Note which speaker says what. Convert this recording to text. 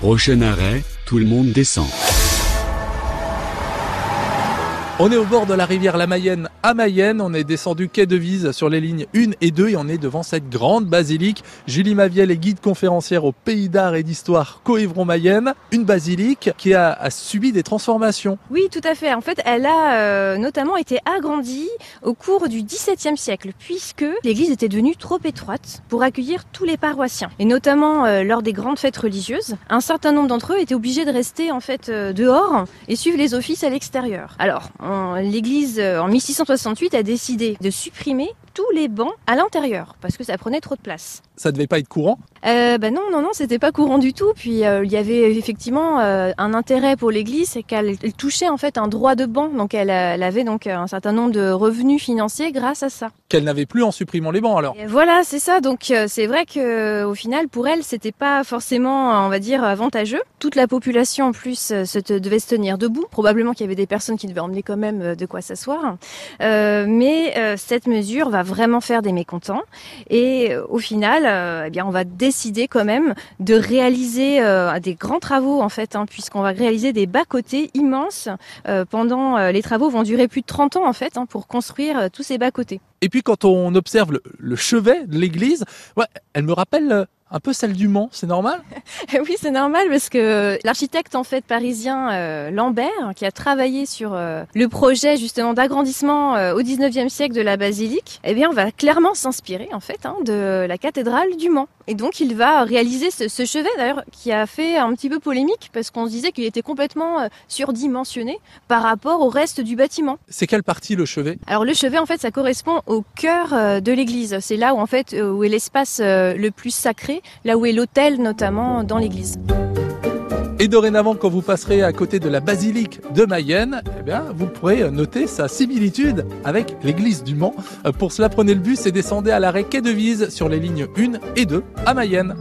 Speaker 1: Prochain arrêt, tout le monde descend.
Speaker 2: On est au bord de la rivière La Mayenne à Mayenne. On est descendu quai de Vise sur les lignes 1 et 2 et on est devant cette grande basilique. Julie Maviel est guide conférencière au Pays d'art et d'histoire Coëvron-Mayenne. Une basilique qui a, subi des transformations.
Speaker 3: Oui, tout à fait. En fait, elle a euh, notamment été agrandie au cours du XVIIe siècle puisque l'église était devenue trop étroite pour accueillir tous les paroissiens et notamment euh, lors des grandes fêtes religieuses. Un certain nombre d'entre eux étaient obligés de rester en fait euh, dehors et suivre les offices à l'extérieur. Alors, l'église en 1600 1968 a décidé de supprimer tous les bancs à l'intérieur parce que ça prenait trop de place.
Speaker 2: Ça devait pas être courant
Speaker 3: euh, ben non, non, non, c'était pas courant du tout. Puis euh, il y avait effectivement euh, un intérêt pour l'Église, c'est qu'elle touchait en fait un droit de banc, donc elle, elle, avait donc un certain nombre de revenus financiers grâce à ça.
Speaker 2: Qu'elle n'avait plus en supprimant les bancs alors.
Speaker 3: Et voilà, c'est ça. Donc c'est vrai que au final, pour elle, c'était pas forcément, on va dire, avantageux. Toute la population en plus se te, devait se tenir debout. Probablement qu'il y avait des personnes qui devaient emmener quand même de quoi s'asseoir. mais cette mesure va vraiment faire des mécontents. Et au final, eh bien, on va décider quand même de réaliser euh, des grands travaux en fait, hein, puisqu'on va réaliser des bas-côtés immenses. Euh, pendant euh, les travaux vont durer plus de 30 ans en fait hein, pour construire euh, tous ces bas-côtés.
Speaker 2: Et puis quand on observe le, chevet de l'église, elle me rappelle un peu celle du Mans, c'est normal?
Speaker 3: Oui, c'est normal parce que l'architecte en fait parisien euh, Lambert, qui a travaillé sur euh, le projet justement d'agrandissement euh, au 19e siècle de la basilique, eh bien, on va clairement s'inspirer en fait hein, de la cathédrale du Mans. Et donc, il va réaliser ce, ce chevet d'ailleurs qui a fait un petit peu polémique parce qu'on se disait qu'il était complètement euh, surdimensionné par rapport au reste du bâtiment.
Speaker 2: C'est quelle partie le chevet?
Speaker 3: Alors le chevet en fait, ça correspond au cœur euh, de l'église. C'est là où en fait où est l'espace euh, le plus sacré là où est l'autel notamment dans l'église.
Speaker 2: Et dorénavant, quand vous passerez à côté de la basilique de Mayenne, eh bien, vous pourrez noter sa similitude avec l'église du Mans. Pour cela, prenez le bus et descendez à l'arrêt Quai de Vise sur les lignes 1 et 2 à Mayenne.